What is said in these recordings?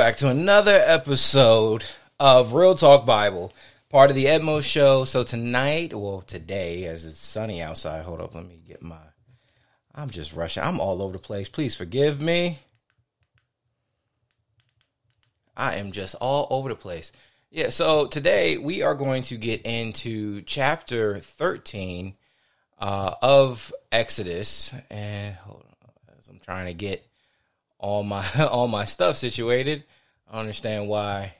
Back to another episode of Real Talk Bible, part of the Edmo Show. So tonight, well, today, as it's sunny outside, hold up, let me get my. I'm just rushing. I'm all over the place. Please forgive me. I am just all over the place. Yeah, so today we are going to get into chapter 13 uh, of Exodus. And hold on, as I'm trying to get all my all my stuff situated. I understand why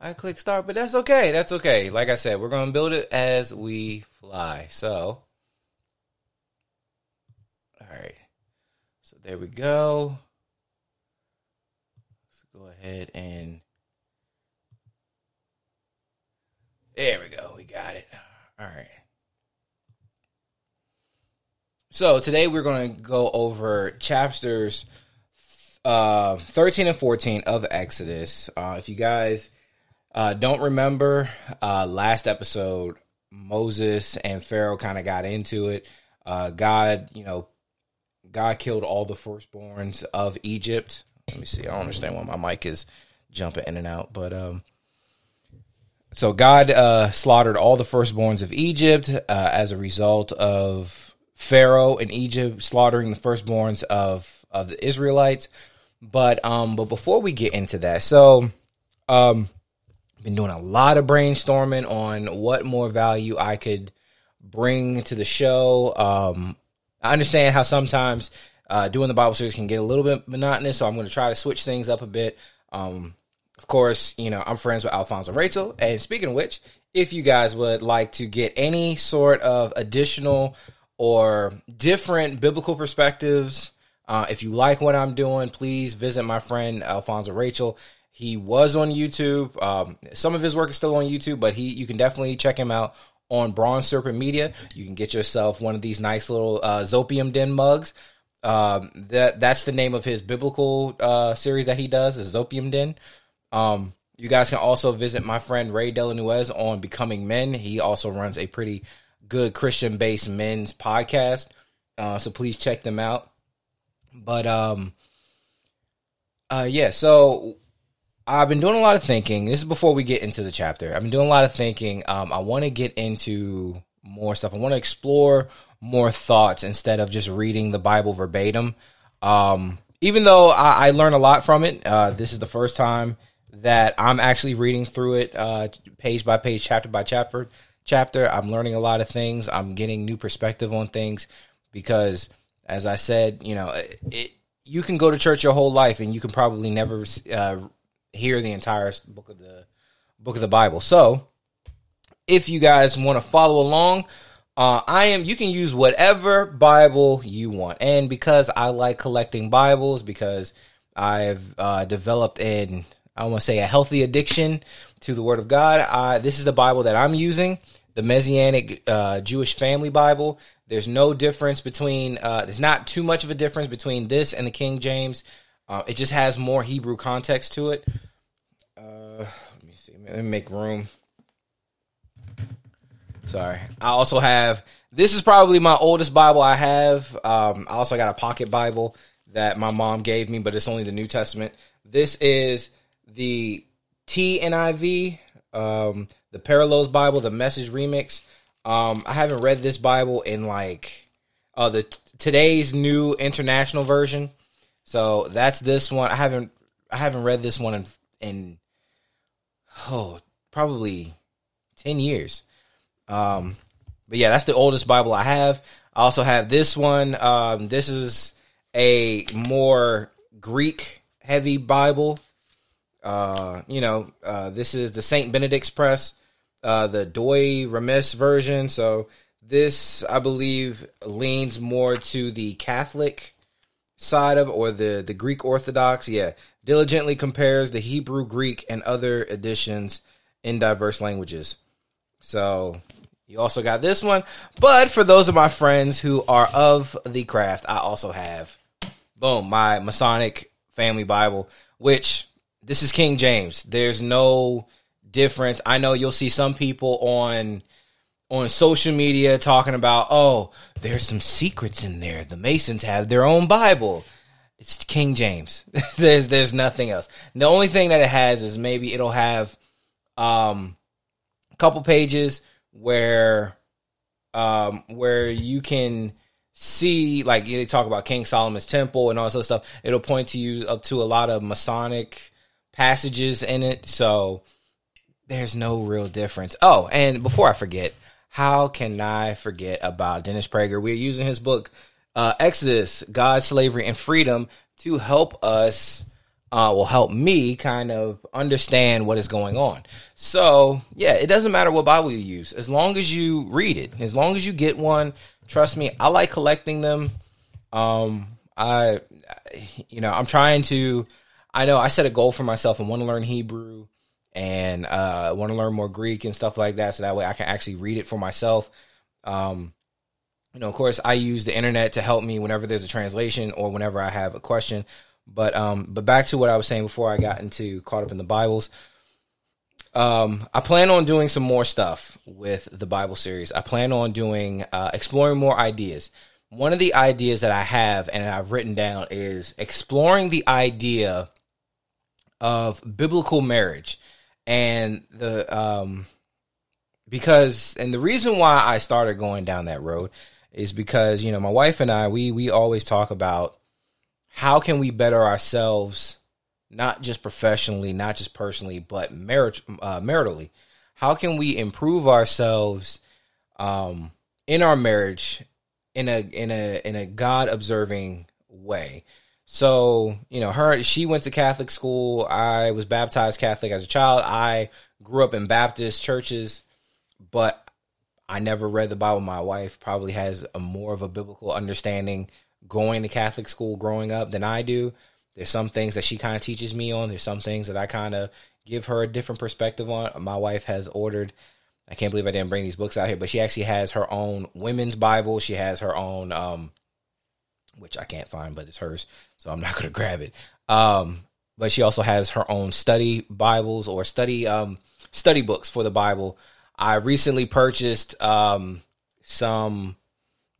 I click start, but that's okay. That's okay. Like I said, we're gonna build it as we fly. So, all right. So there we go. Let's go ahead and there we go. We got it. All right. So today we're going to go over chapters uh, 13 and 14 of Exodus. Uh, if you guys uh, don't remember, uh, last episode, Moses and Pharaoh kind of got into it. Uh, God, you know, God killed all the firstborns of Egypt. Let me see. I don't understand why my mic is jumping in and out, but um, so God uh, slaughtered all the firstborns of Egypt as a result of Pharaoh in Egypt slaughtering the firstborns of of the Israelites. But um, but before we get into that, so um, been doing a lot of brainstorming on what more value I could bring to the show. Um, I understand how sometimes uh, doing the Bible series can get a little bit monotonous, so I'm going to try to switch things up a bit. Um, of course, you know I'm friends with Alfonzo Rachel, and speaking of which, if you guys would like to get any sort of additional or different biblical perspectives. Uh, if you like what I'm doing, please visit my friend Alfonzo Rachel. He was on YouTube. Um, some of his work is still on YouTube, but he you can definitely check him out on Bronze Serpent Media. You can get yourself one of these nice little uh, Zopium Den mugs. Um, that that's the name of his biblical uh, series that he does is Zopium Den. Um, you guys can also visit my friend Ray Delanuez on Becoming Men. He also runs a pretty good Christian based men's podcast. Uh, so please check them out. But um, uh, yeah. So I've been doing a lot of thinking. This is before we get into the chapter. I've been doing a lot of thinking. Um, I want to get into more stuff. I want to explore more thoughts instead of just reading the Bible verbatim. Um, even though I, I learned a lot from it, uh, this is the first time that I'm actually reading through it uh, page by page, chapter by chapter chapter. I'm learning a lot of things. I'm getting new perspective on things because, as I said, you know, it, you can go to church your whole life and you can probably never uh, hear the entire book of the book of the Bible. So, if you guys want to follow along, uh, I am. You can use whatever Bible you want, and because I like collecting Bibles, because I've uh, developed an I want to say a healthy addiction to the Word of God. Uh, this is the Bible that I'm using the Messianic uh, Jewish Family Bible. There's no difference between. Uh, there's not too much of a difference between this and the King James. Uh, it just has more Hebrew context to it. Uh, let me see. Let me make room. Sorry. I also have. This is probably my oldest Bible I have. Um, I also got a pocket Bible that my mom gave me, but it's only the New Testament. This is the TNIV. Um, the Parallels Bible, the Message Remix. Um, I haven't read this Bible in like uh, the today's new international version. So that's this one. I haven't I haven't read this one in in oh probably ten years. Um, but yeah, that's the oldest Bible I have. I also have this one. Um, this is a more Greek heavy Bible. Uh, you know, uh, this is the Saint Benedict's Press uh, the Douay-Rheims version. So this, I believe, leans more to the Catholic side of, or the the Greek Orthodox. Yeah, diligently compares the Hebrew, Greek, and other editions in diverse languages. So you also got this one. But for those of my friends who are of the craft, I also have, boom, my Masonic Family Bible, which this is King James. There's no difference. I know you'll see some people on on social media talking about, oh, there's some secrets in there. The Masons have their own Bible. It's King James. there's there's nothing else. The only thing that it has is maybe it'll have um a couple pages where um where you can see like they talk about King Solomon's temple and all this other stuff. It'll point to you up to a lot of Masonic passages in it. So there's no real difference. Oh, and before I forget, how can I forget about Dennis Prager? We're using his book uh, Exodus, God, Slavery, and Freedom to help us, uh, will help me kind of understand what is going on. So, yeah, it doesn't matter what Bible you use, as long as you read it, as long as you get one. Trust me, I like collecting them. Um, I, you know, I'm trying to. I know I set a goal for myself and want to learn Hebrew and uh, want to learn more Greek and stuff like that, so that way I can actually read it for myself. Um, you know, of course, I use the internet to help me whenever there's a translation or whenever I have a question. But um, but back to what I was saying before I got into caught up in the Bibles. Um, I plan on doing some more stuff with the Bible series. I plan on doing uh, exploring more ideas. One of the ideas that I have and I've written down is exploring the idea of biblical marriage and the um because and the reason why I started going down that road is because you know my wife and I we we always talk about how can we better ourselves not just professionally not just personally but marriage uh, maritally. How can we improve ourselves um, in our marriage in a in a in a God observing way so you know her she went to Catholic school I was baptized Catholic as a child I grew up in Baptist churches but I never read the Bible. My wife probably has a more of a biblical understanding going to Catholic school growing up than I do. There's some things that she kind of teaches me on. There's some things that I kind of give her a different perspective on. My wife has ordered I can't believe I didn't bring these books out here, but she actually has her own women's Bible. She has her own um which I can't find, but it's hers, so I'm not going to grab it. Um but she also has her own study Bibles or study um study books for the Bible I recently purchased um, some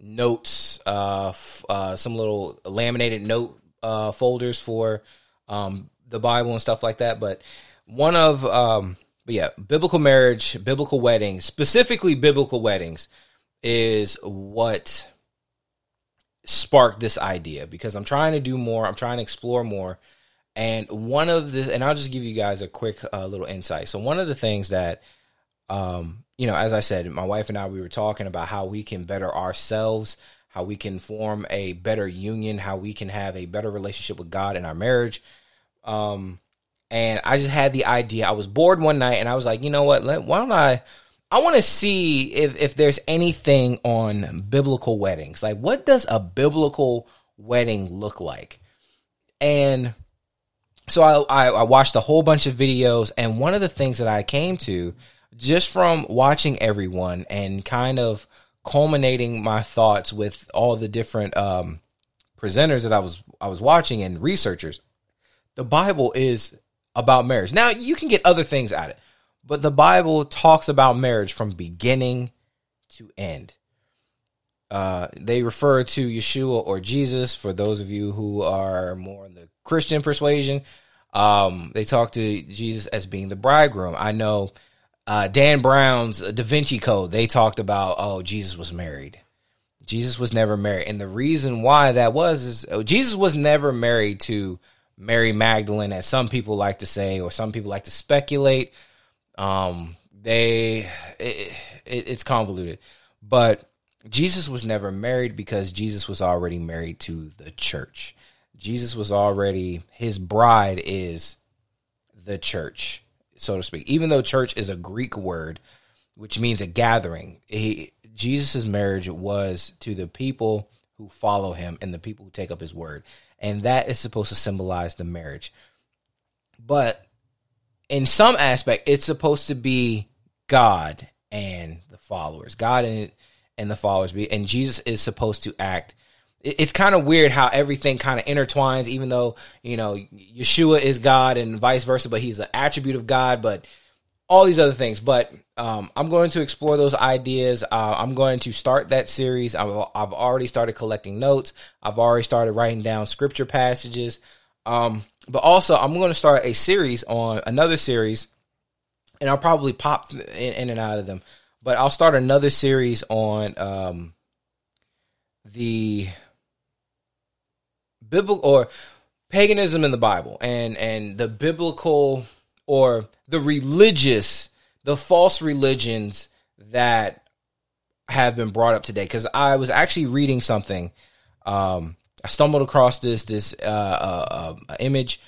notes, uh, f- uh, some little laminated note uh, folders for um, the Bible and stuff like that. But one of, um, but yeah, biblical marriage, biblical weddings, specifically biblical weddings, is what sparked this idea because I'm trying to do more. I'm trying to explore more. And one of the, and I'll just give you guys a quick uh, little insight. So one of the things that um, you know, as I said, my wife and I, we were talking about how we can better ourselves, how we can form a better union, how we can have a better relationship with God in our marriage. Um, and I just had the idea. I was bored one night, and I was like, you know what? Let, why don't I? I want to see if if there's anything on biblical weddings. Like, what does a biblical wedding look like? And so I, I, watched a whole bunch of videos, and one of the things that I came to just from watching everyone and kind of culminating my thoughts with all the different um, presenters that I was I was watching and researchers, the Bible is about marriage. Now you can get other things out of it, but the Bible talks about marriage from beginning to end. Uh, they refer to Yeshua or Jesus for those of you who are more in the Christian persuasion. Um, they talk to Jesus as being the bridegroom. I know uh, Dan Brown's Da Vinci Code, they talked about, oh, Jesus was married. Jesus was never married. And the reason why that was is oh, Jesus was never married to Mary Magdalene, as some people like to say, or some people like to speculate. Um, they, it, it, it's convoluted. But Jesus was never married because Jesus was already married to the church. Jesus was already, his bride is the church so to speak. Even though church is a Greek word, which means a gathering, he, Jesus' marriage was to the people who follow him and the people who take up his word. And that is supposed to symbolize the marriage. But in some aspect, it's supposed to be God and the followers. God and and the followers be and Jesus is supposed to act it's kind of weird how everything kind of intertwines, even though, you know, Yeshua is God and vice versa, but he's an attribute of God, but all these other things. But um, I'm going to explore those ideas. Uh, I'm going to start that series. I've, I've, already started collecting notes. I've already started writing down scripture passages. Um, but also, I'm going to start a series on another series, and I'll probably pop in, in and out of them. But I'll start another series on um, the biblical or paganism in the Bible and and the biblical or the religious, the false religions that have been brought up today. Because I was actually reading something. Um, I stumbled across this this uh, uh, uh, image,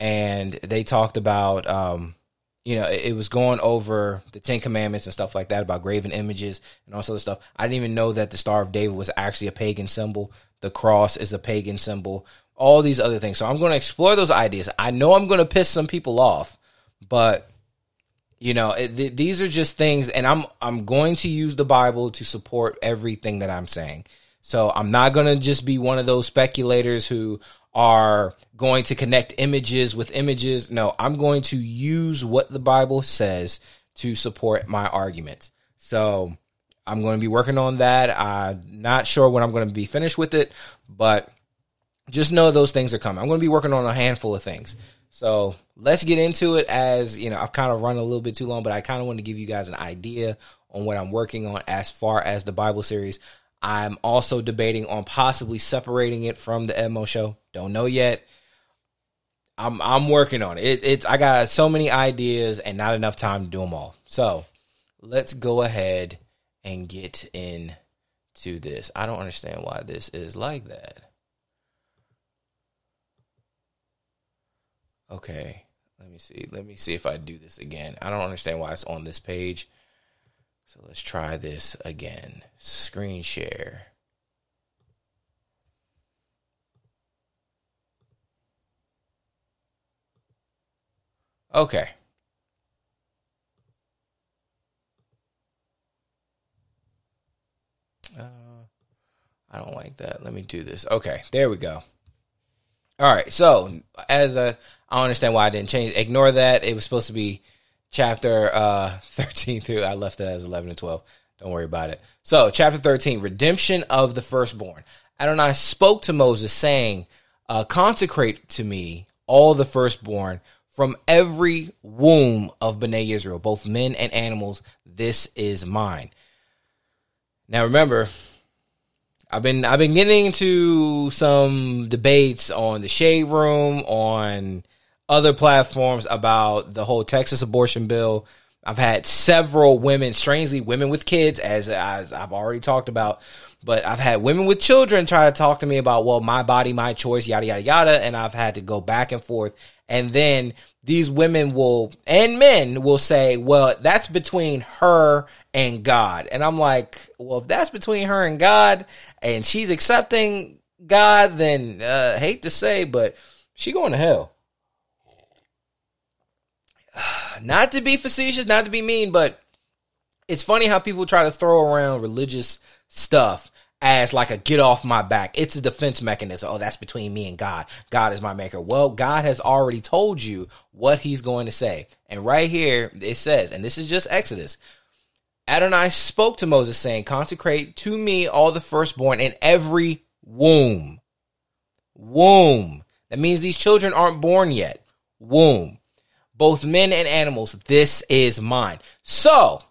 and they talked about um, you know it, it, was going over the Ten Commandments and stuff like that about graven images and all sorts of stuff. I didn't even know that the Star of David was actually a pagan symbol. The cross is a pagan symbol all these other things. So I'm going to explore those ideas. I know I'm going to piss some people off, but you know, it, th- these are just things and I'm I'm going to use the Bible to support everything that I'm saying. So I'm not going to just be one of those speculators who are going to connect images with images. No, I'm going to use what the Bible says to support my arguments. So I'm going to be working on that. I'm not sure when I'm going to be finished with it, but just know those things are coming. I'm going to be working on a handful of things. So let's get into it as, you know, I've kind of run a little bit too long, but I kind of want to give you guys an idea on what I'm working on as far as the Bible series. I'm also debating on possibly separating it from the Edmo show. Don't know yet. I'm I'm working on it. it. It's I got so many ideas and not enough time to do them all. So let's go ahead and get into this. I don't understand why this is like that. Okay, let me see. Let me see if I do this again. I don't understand why it's on this page. So let's try this again. Screen share. Okay. Uh, I don't like that. Let me do this. Okay, there we go. All right. So as a, I understand why I didn't change. Ignore that. It was supposed to be chapter uh, 13 through. I left it as 11 and 12. Don't worry about it. So chapter 13, redemption of the firstborn. Adonai spoke to Moses saying, uh, consecrate to me all the firstborn from every womb of Bnei Israel, both men and animals. This is mine. Now remember, I've been I've been getting into some debates on the Shade Room on other platforms about the whole Texas abortion bill. I've had several women, strangely women with kids, as, as I've already talked about, but I've had women with children try to talk to me about, well, my body, my choice, yada yada yada, and I've had to go back and forth. And then these women will and men will say, well, that's between her and God. And I'm like, well, if that's between her and God and she's accepting God, then uh, hate to say, but she going to hell. Not to be facetious, not to be mean, but it's funny how people try to throw around religious stuff as like a get off my back. It's a defense mechanism. Oh, that's between me and God. God is my maker. Well, God has already told you what he's going to say. And right here it says, and this is just Exodus. Adonai spoke to Moses saying, consecrate to me all the firstborn in every womb. Womb. That means these children aren't born yet. Womb. Both men and animals. This is mine. So,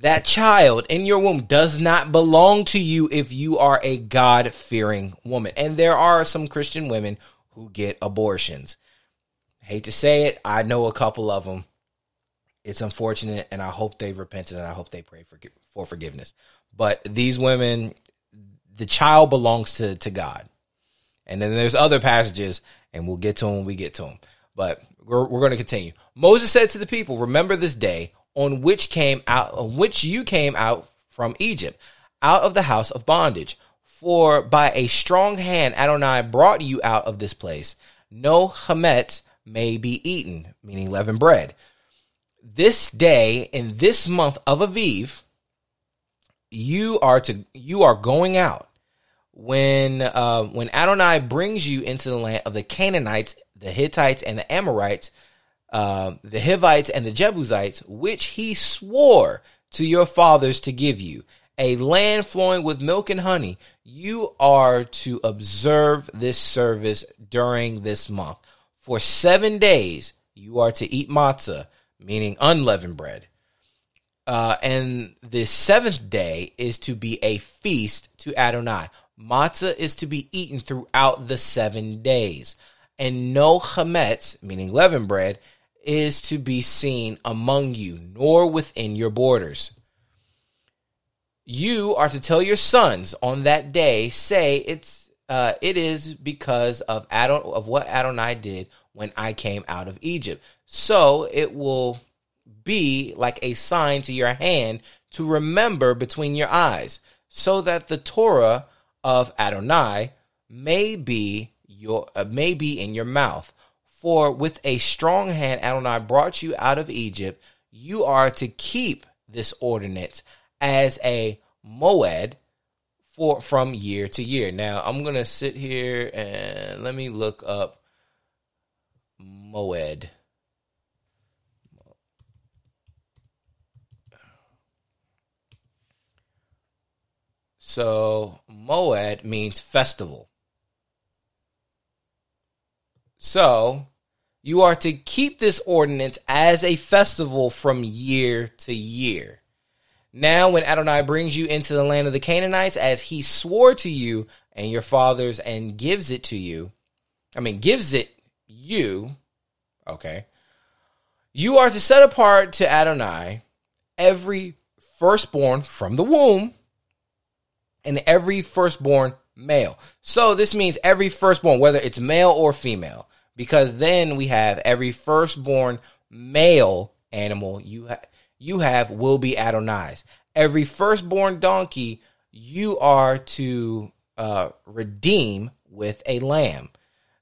that child in your womb does not belong to you if you are a God fearing woman. And there are some Christian women who get abortions. Hate to say it, I know a couple of them. It's unfortunate, and I hope they've repented and I hope they pray for, for forgiveness. But these women, the child belongs to, to God. And then there's other passages, and we'll get to them when we get to them. But we're, we're going to continue. Moses said to the people, Remember this day on which came out on which you came out from Egypt, out of the house of bondage. For by a strong hand Adonai brought you out of this place. No chametz may be eaten, meaning leavened bread. This day in this month of Aviv, you are to you are going out when uh, when Adonai brings you into the land of the Canaanites, the Hittites, and the Amorites uh, the Hivites and the Jebusites, which he swore to your fathers to give you, a land flowing with milk and honey. You are to observe this service during this month. For seven days, you are to eat matzah, meaning unleavened bread. Uh, and the seventh day is to be a feast to Adonai. Matzah is to be eaten throughout the seven days. And no chametz, meaning leavened bread, is to be seen among you, nor within your borders. You are to tell your sons on that day, say it's uh, it is because of Adon of what Adonai did when I came out of Egypt. So it will be like a sign to your hand to remember between your eyes, so that the Torah of Adonai may be your uh, may be in your mouth. For with a strong hand Adonai brought you out of Egypt. You are to keep this ordinance as a moed for from year to year. Now I'm gonna sit here and let me look up moed. So moed means festival. So you are to keep this ordinance as a festival from year to year. Now, when Adonai brings you into the land of the Canaanites, as he swore to you and your fathers, and gives it to you, I mean, gives it you, okay, you are to set apart to Adonai every firstborn from the womb and every firstborn male. So this means every firstborn, whether it's male or female, because then we have every firstborn male animal you have you have will be Adonai's. Every firstborn donkey you are to uh, redeem with a lamb.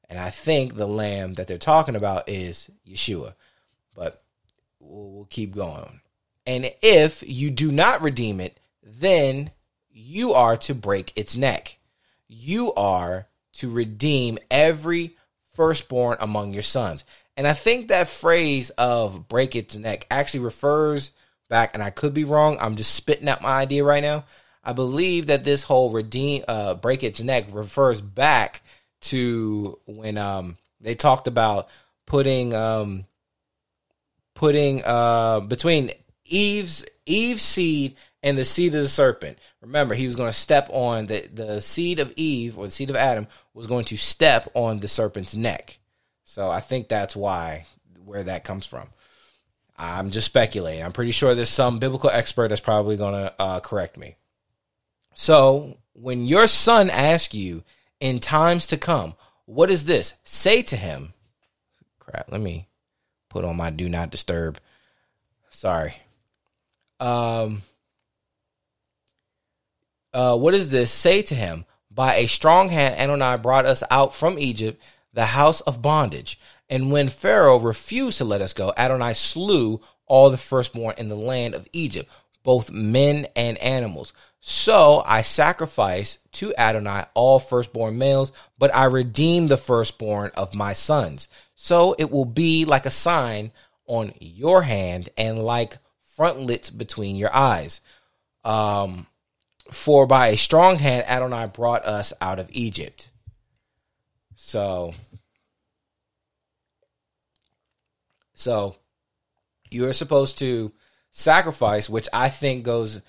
And I think the lamb that they're talking about is Yeshua. But we'll, we'll keep going. And if you do not redeem it, then you are to break its neck. You are to redeem every firstborn among your sons. And I think that phrase of break its neck actually refers back, and I could be wrong. I'm just spitting out my idea right now. I believe that this whole redeem uh, break its neck refers back to when um, they talked about putting um, putting uh, between Eve's Eve's seed and the seed of the serpent. Remember, he was going to step on the the seed of Eve or the seed of Adam was going to step on the serpent's neck. So I think that's why where that comes from. I'm just speculating. I'm pretty sure there's some biblical expert that's probably going to uh, correct me. So when your son asks you in times to come, what is this? Say to him, crap, let me put on my do not disturb. Sorry. Um, uh, what is this? Say to him, by a strong hand, Adonai brought us out from Egypt, the house of bondage. And when Pharaoh refused to let us go, Adonai slew all the firstborn in the land of Egypt, both men and animals. So I sacrifice to Adonai all firstborn males, but I redeem the firstborn of my sons. So it will be like a sign on your hand and like frontlets between your eyes. Um, for by a strong hand Adonai brought us out of Egypt. So so you're supposed to sacrifice, which I think goes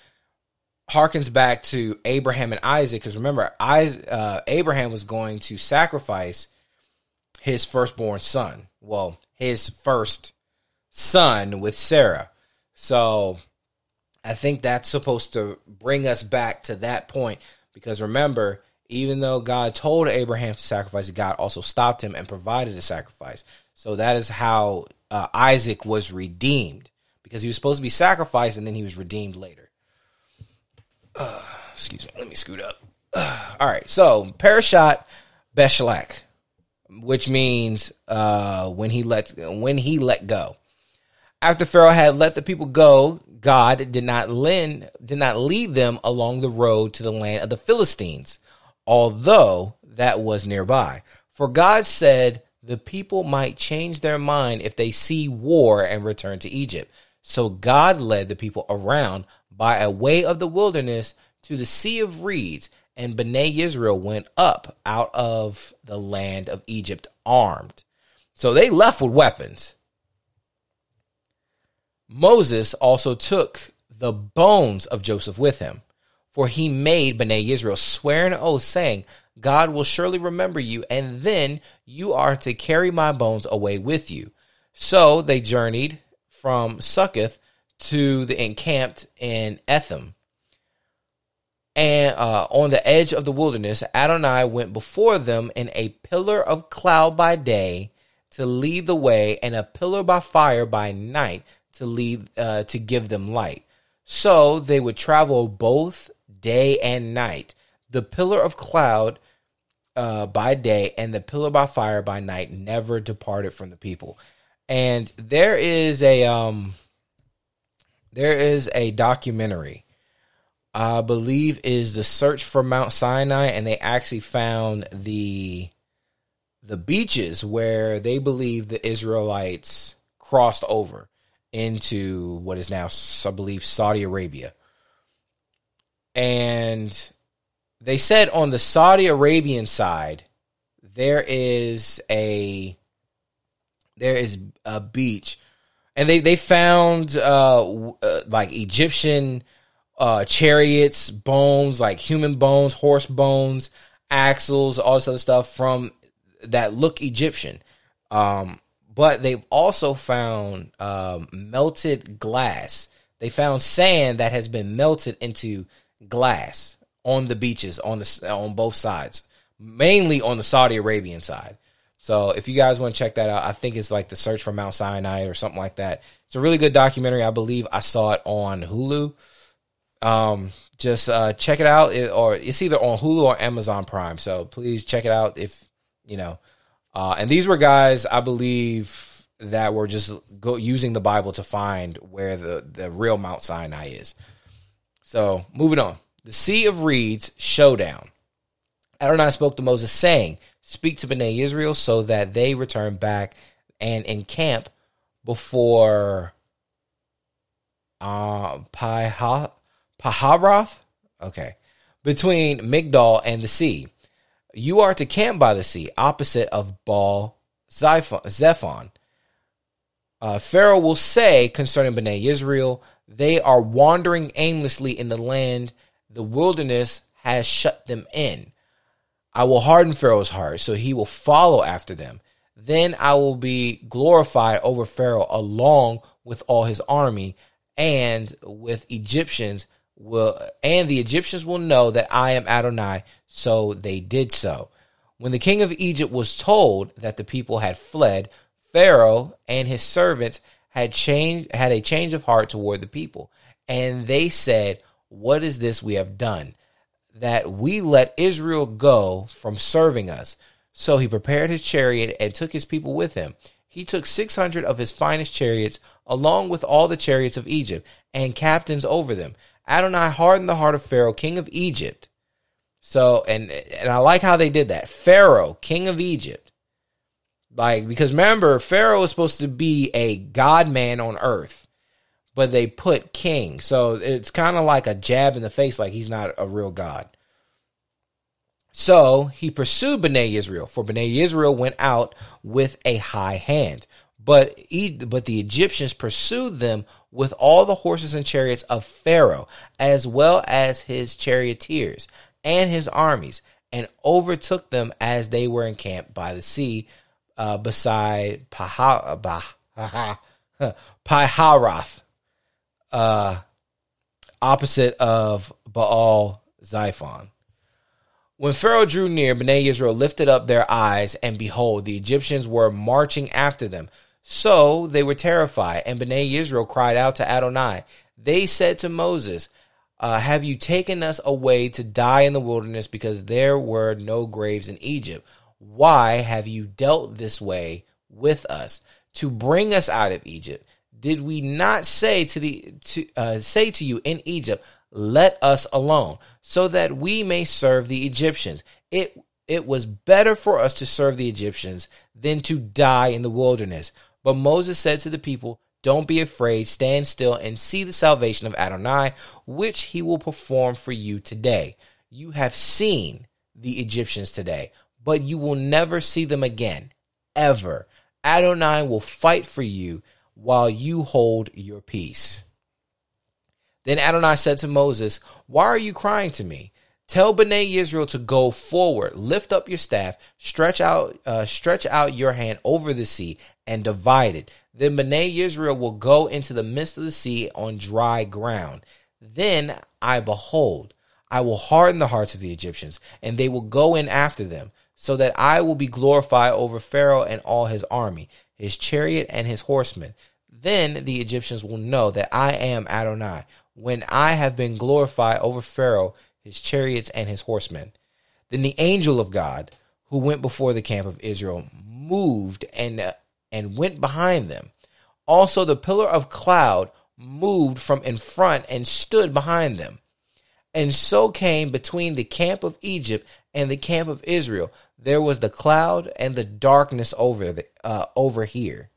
harkens back to Abraham and Isaac. Because remember, uh, Abraham was going to sacrifice his firstborn son. Well, his first son with Sarah. So I think that's supposed to bring us back to that point because remember, even though God told Abraham to sacrifice, God also stopped him and provided a sacrifice. So that is how uh, Isaac was redeemed because he was supposed to be sacrificed and then he was redeemed later. Uh, excuse me, let me scoot up. Uh, all right, so Parashat Beshalach, which means uh, when he let when he let go. After Pharaoh had let the people go, God did not lend, did not lead them along the road to the land of the Philistines, although that was nearby. For God said the people might change their mind if they see war and return to Egypt. So God led the people around by a way of the wilderness to the Sea of Reeds, and Bnei Israel went up out of the land of Egypt armed. So they left with weapons. Moses also took the bones of Joseph with him, for he made Bnei Israel swear an oath, saying, God will surely remember you, and then you are to carry my bones away with you. So they journeyed from Succoth to the encamped in Etham. And uh, on the edge of the wilderness, Adonai went before them in a pillar of cloud by day to lead the way, and a pillar by fire by night to lead uh, to give them light. So they would travel both day and night. The pillar of cloud uh, by day and the pillar by fire by night never departed from the people. And there is a um, there is a documentary. I believe is the search for Mount Sinai, and they actually found the the beaches where they believe the Israelites crossed over into what is now, I believe, Saudi Arabia. And they said on the Saudi Arabian side, there is a there is a beach, and they they found uh, uh like Egyptian uh chariots, bones, like human bones, horse bones, axles, all this other stuff from that look Egyptian. Um, but they've also found um, melted glass. They found sand that has been melted into glass on the beaches on the on both sides, mainly on the Saudi Arabian side. So if you guys want to check that out, I think it's like the search for Mount Sinai or something like that. It's a really good documentary. I believe I saw it on Hulu. Um, just uh, check it out, it, or it's either on Hulu or Amazon Prime. So please check it out if you know uh, and these were guys, I believe, that were just go using the Bible to find where the, the real Mount Sinai is. So moving on. The Sea of Reeds showdown. Adonai spoke to Moses, saying, Speak to Bnei Israel so that they return back and encamp before uh, Pihah, Piharoth. Okay. Between Migdol and the sea. You are to camp by the sea, opposite of Baal Zephon. Uh, Pharaoh will say concerning Bnei Israel, they are wandering aimlessly in the land. The wilderness has shut them in. I will harden Pharaoh's heart, so he will follow after them. Then I will be glorified over Pharaoh along with all his army and with Egyptians will and the Egyptians will know that I am Adonai so they did so. When the king of Egypt was told that the people had fled, Pharaoh and his servants had changed had a change of heart toward the people. And they said, What is this we have done? That we let Israel go from serving us. So he prepared his chariot and took his people with him. He took 600 of his finest chariots, along with all the chariots of Egypt, and captains over them. Adonai hardened the heart of Pharaoh, king of Egypt, so and and I like how they did that. Pharaoh, king of Egypt. Like because remember Pharaoh was supposed to be a god man on earth, but they put king. So it's kind of like a jab in the face like he's not a real god. So he pursued Bnei Israel, for Bnei Israel went out with a high hand. But but the Egyptians pursued them with all the horses and chariots of Pharaoh, as well as his charioteers and his armies and overtook them as they were encamped by the sea uh, beside Piharoth, uh, opposite of Baal Zephon. When Pharaoh drew near, Bnei Israel lifted up their eyes, and behold, the Egyptians were marching after them. So they were terrified, and Bnei Israel cried out to Adonai. They said to Moses, uh, have you taken us away to die in the wilderness because there were no graves in Egypt? Why have you dealt this way with us to bring us out of Egypt? Did we not say to the to uh, say to you in Egypt, let us alone, so that we may serve the Egyptians? It It was better for us to serve the Egyptians than to die in the wilderness. But Moses said to the people, Don't be afraid, stand still and see the salvation of Adonai, which he will perform for you today. You have seen the Egyptians today, but you will never see them again, ever. Adonai will fight for you while you hold your peace. Then Adonai said to Moses, Why are you crying to me? Tell Bnei Israel to go forward. Lift up your staff, stretch out, uh, stretch out your hand over the sea, and divide it. Then Bnei Israel will go into the midst of the sea on dry ground. Then I behold, I will harden the hearts of the Egyptians, and they will go in after them, so that I will be glorified over Pharaoh and all his army, his chariot and his horsemen. Then the Egyptians will know that I am Adonai, when I have been glorified over Pharaoh his chariots, and his horsemen. Then the angel of God, who went before the camp of Israel, moved and uh, and went behind them. Also the pillar of cloud moved from in front and stood behind them. And so came between the camp of Egypt and the camp of Israel. There was the cloud and the darkness over the, uh, over here.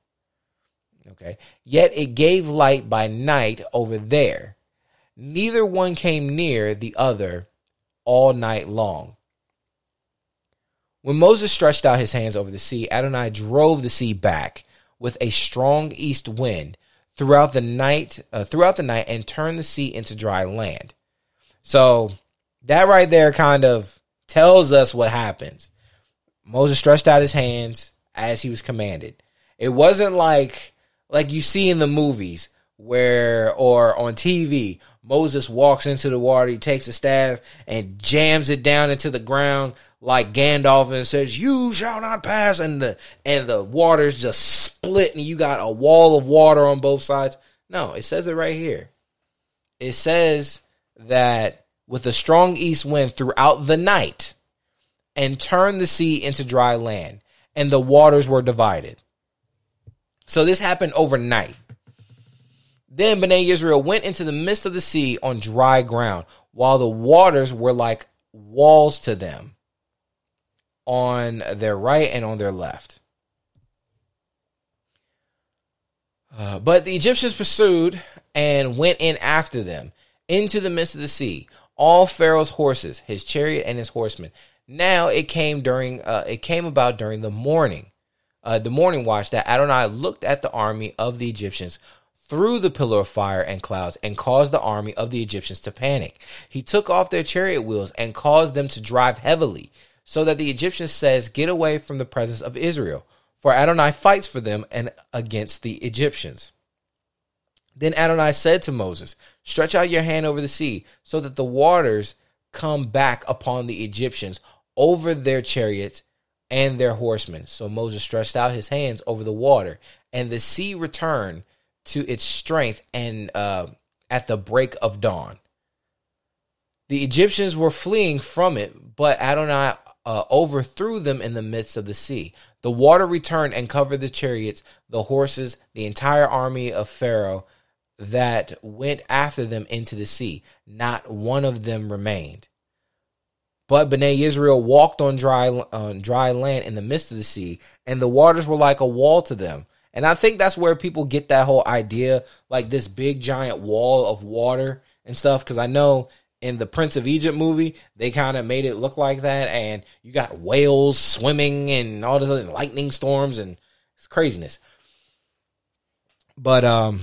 Okay. Yet it gave light by night over there Neither one came near the other all night long. When Moses stretched out his hands over the sea, Adonai drove the sea back with a strong east wind throughout the night, uh, throughout the night, and turned the sea into dry land. So that right there kind of tells us what happens. Moses stretched out his hands as he was commanded. It wasn't like like you see in the movies where or on TV Moses walks into the water, he takes a staff and jams it down into the ground like Gandalf and says, You shall not pass and the and the water's just split and you got a wall of water on both sides. No, it says it right here. It says that with a strong east wind throughout the night and turned the sea into dry land, and the waters were divided. So this happened overnight. Then Bnei Israel went into the midst of the sea on dry ground, while the waters were like walls to them on their right and on their left. Uh, but the Egyptians pursued and went in after them into the midst of the sea, all Pharaoh's horses, his chariot, and his horsemen. Now it came during uh, it came about during the morning, uh, the morning watch that Adonai looked at the army of the Egyptians through the pillar of fire and clouds and caused the army of the Egyptians to panic. He took off their chariot wheels and caused them to drive heavily, so that the Egyptians says, "Get away from the presence of Israel." For Adonai fights for them and against the Egyptians. Then Adonai said to Moses, Stretch out your hand over the sea, so that the waters come back upon the Egyptians over their chariots and their horsemen. So Moses stretched out his hands over the water, and the sea returned to its strength and uh, at the break of dawn. The Egyptians were fleeing from it, but Adonai uh, overthrew them in the midst of the sea. The water returned and covered the chariots, the horses, the entire army of Pharaoh that went after them into the sea. Not one of them remained. But Bnei Israel walked on dry on dry land in the midst of the sea, and the waters were like a wall to them. And I think that's where people get that whole idea, like this big giant wall of water and stuff. Because I know in the Prince of Egypt movie, they kind of made it look like that, and you got whales swimming and all this other lightning storms and craziness. But um,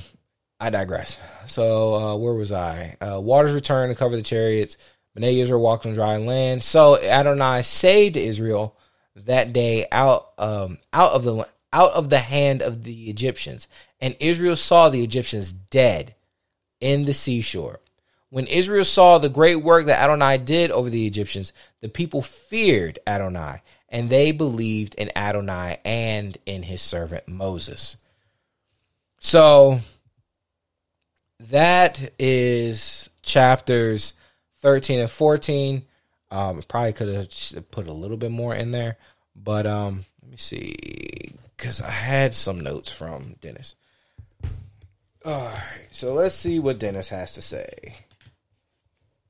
I digress. So uh, where was I? Uh, waters returned to cover the chariots. Bnei Israel walked on dry land. So Adonai saved Israel that day out um, out of the out of the hand of the Egyptians. And Israel saw the Egyptians dead in the seashore. When Israel saw the great work that Adonai did over the Egyptians, the people feared Adonai, and they believed in Adonai and in his servant Moses. So that is chapters 13 and 14. Um, probably could have put a little bit more in there, but um, let me see because I had some notes from Dennis. All right, so let's see what Dennis has to say.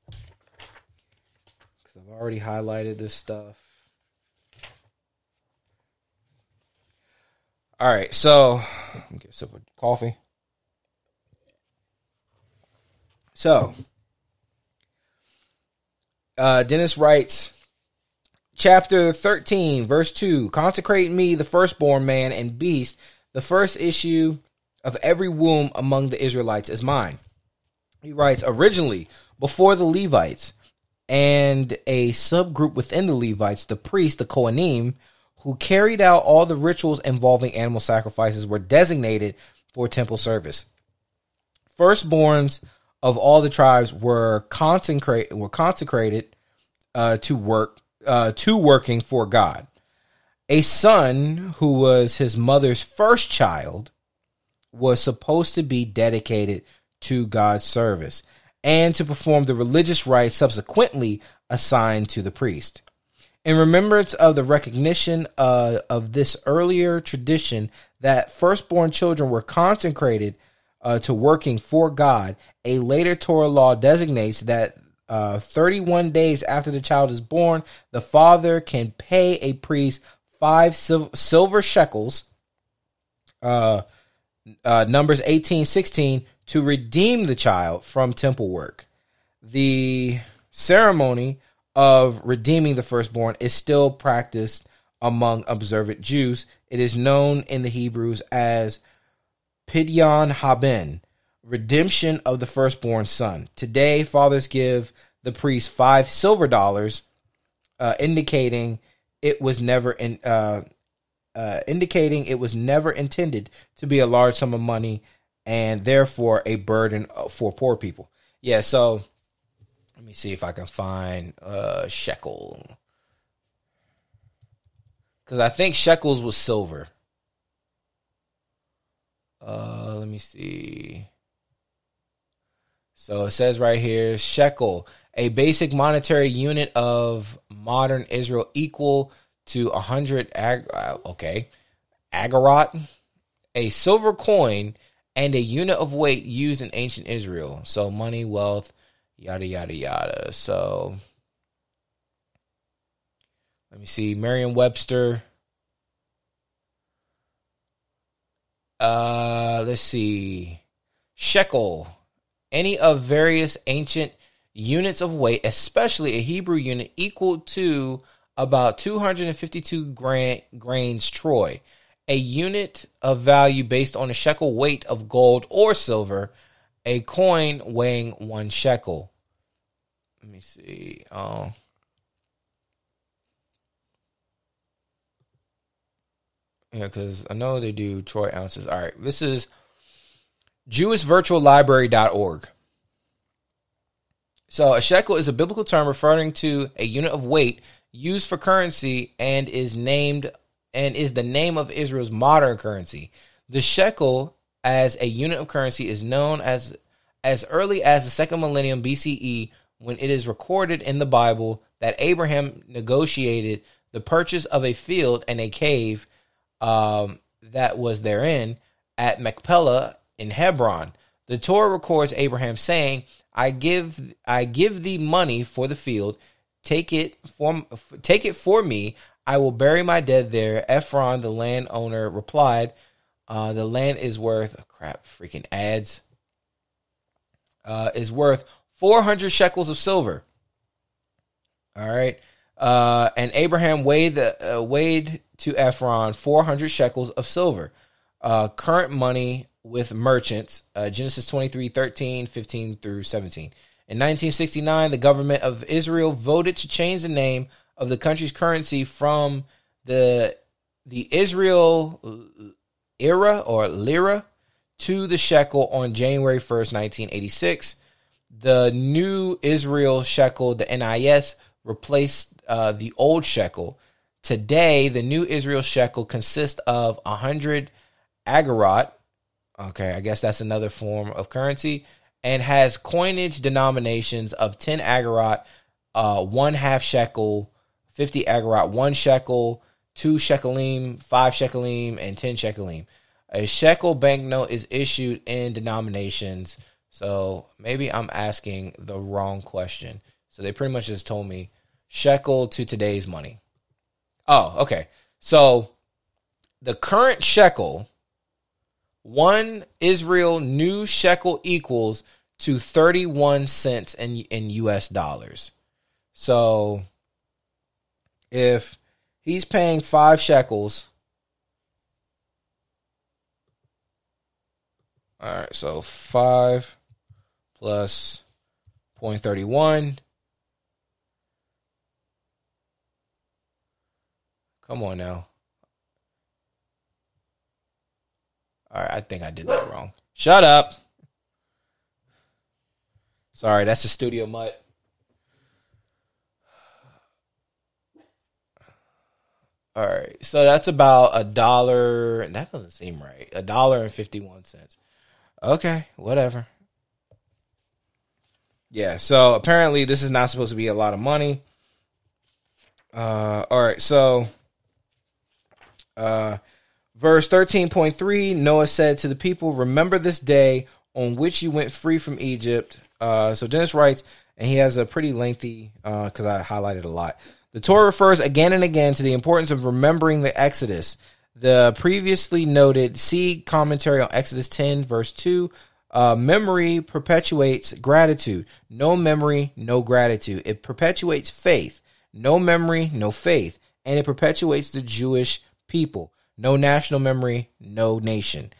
Because I've already highlighted this stuff. All right, so let me get a sip of coffee. So, uh, Dennis writes chapter 13, verse 2 Consecrate me, the firstborn man and beast, the first issue of every womb among the Israelites is mine. He writes, originally, before the Levites and a subgroup within the Levites, the priests, the Kohanim, who carried out all the rituals involving animal sacrifices, were designated for temple service. Firstborns of all the tribes were consecrated were consecrated uh, to work uh, to working for God. A son who was his mother's first child was supposed to be dedicated to God's service and to perform the religious rites subsequently assigned to the priest. In remembrance of the recognition uh, of this earlier tradition that firstborn children were consecrated uh, to working for God, a later Torah law designates that uh, 31 days after the child is born, the father can pay a priest five sil- silver shekels, uh, uh, Numbers 18, 16, to redeem the child from temple work. The ceremony of redeeming the firstborn is still practiced among observant Jews. It is known in the Hebrews as Pidyon Haben, redemption of the firstborn son. Today, fathers give the priest five silver dollars, uh, indicating it was never in, uh, uh, indicating it was never intended to be a large sum of money and therefore a burden for poor people. Yeah, so let me see if I can find uh shekel. Cuz I think shekels was silver. Uh let me see. So it says right here shekel, a basic monetary unit of modern Israel equal to 100 ag uh, okay, agorot, a silver coin and a unit of weight used in ancient Israel. So money, wealth, yada yada yada. So let me see. Merriam-Webster. Uh, let's see. Shekel. Any of various ancient units of weight, especially a Hebrew unit equal to about 252 gra- grains troy a unit of value based on a shekel weight of gold or silver, a coin weighing one shekel. Let me see. Um, yeah, because I know they do troy ounces. All right, this is JewishVirtualLibrary.org. So a shekel is a biblical term referring to a unit of weight used for currency and is named and is the name of Israel's modern currency. The shekel as a unit of currency is known as as early as the second millennium BCE when it is recorded in the Bible that Abraham negotiated the purchase of a field and a cave um, that was therein at Machpelah in Hebron. The Torah records Abraham saying, "I give I give thee money for the field. Take it for take it for me. I will bury my dead there. Ephron, the landowner, replied, uh, The land is worth, oh crap, freaking ads, uh, is worth 400 shekels of silver. All right. Uh, and Abraham weighed, the, uh, weighed to Ephron 400 shekels of silver. Uh, current money with merchants, uh, Genesis 23, 13, 15 through 17. In 1969, the government of Israel voted to change the name of the country's currency from the the Israel era or lira to the shekel on January 1st, 1986. The new Israel shekel, the NIS, replaced uh, the old shekel. Today, the new Israel shekel consists of 100 agorot. Okay, I guess that's another form of currency, and has coinage denominations of 10 agorot, uh, one half shekel, 50 agorot, one shekel, two shekelim, five shekelim, and 10 shekelim. A shekel banknote is issued in denominations. So maybe I'm asking the wrong question. So they pretty much just told me shekel to today's money. Oh, okay. So the current shekel, one Israel new shekel equals to 31 cents in, in US dollars. So if he's paying five shekels, all right, so five plus 0.31. Come on now. All right, I think I did that wrong. Shut up. Sorry, that's the studio mutt. All right, so that's about a dollar. That doesn't seem right. A dollar and fifty-one cents. Okay, whatever. Yeah, so apparently this is not supposed to be a lot of money. Uh, all right, so uh, verse thirteen point three. Noah said to the people, "Remember this day on which you went free from Egypt." Uh, so Dennis writes, and he has a pretty lengthy because uh, I highlighted a lot. The Torah refers again and again to the importance of remembering the Exodus. The previously noted see commentary on Exodus 10, verse 2. Uh, memory perpetuates gratitude. No memory, no gratitude. It perpetuates faith. No memory, no faith. And it perpetuates the Jewish people. No national memory, no nation.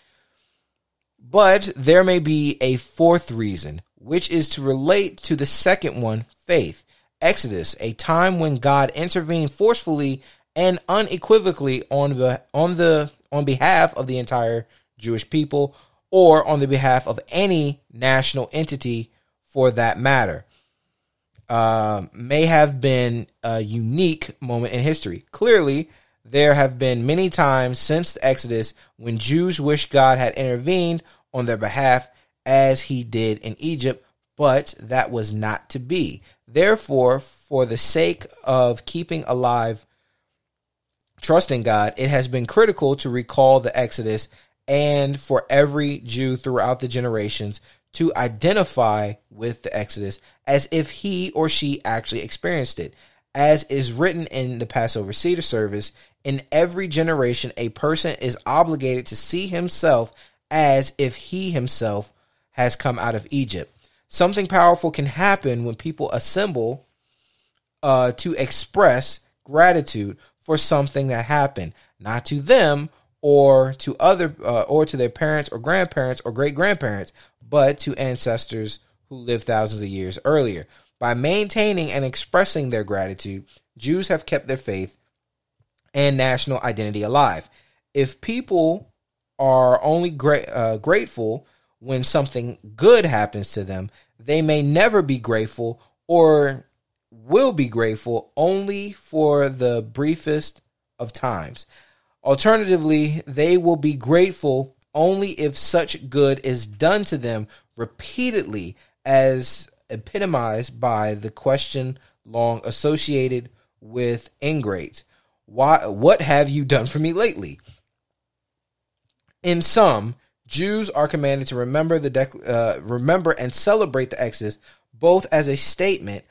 But there may be a fourth reason, which is to relate to the second one, faith. Exodus, a time when God intervened forcefully and unequivocally on the on the on behalf of the entire Jewish people or on the behalf of any national entity for that matter. Uh, may have been a unique moment in history. Clearly, there have been many times since the Exodus when Jews wished God had intervened on their behalf as he did in Egypt, but that was not to be. Therefore, for the sake of keeping alive trusting God, it has been critical to recall the Exodus and for every Jew throughout the generations to identify with the Exodus as if he or she actually experienced it. As is written in the Passover Seder service, in every generation, a person is obligated to see himself as if he himself has come out of Egypt something powerful can happen when people assemble uh, to express gratitude for something that happened, not to them or to other uh, or to their parents or grandparents or great grandparents, but to ancestors who lived thousands of years earlier. By maintaining and expressing their gratitude, Jews have kept their faith and national identity alive. If people are only gra- uh, grateful when something good happens to them, they may never be grateful or will be grateful only for the briefest of times. Alternatively, they will be grateful only if such good is done to them repeatedly, as epitomized by the question long associated with ingrates. Why, what have you done for me lately? In sum, Jews are commanded to remember the dec- uh, remember and celebrate the Exodus both as a statement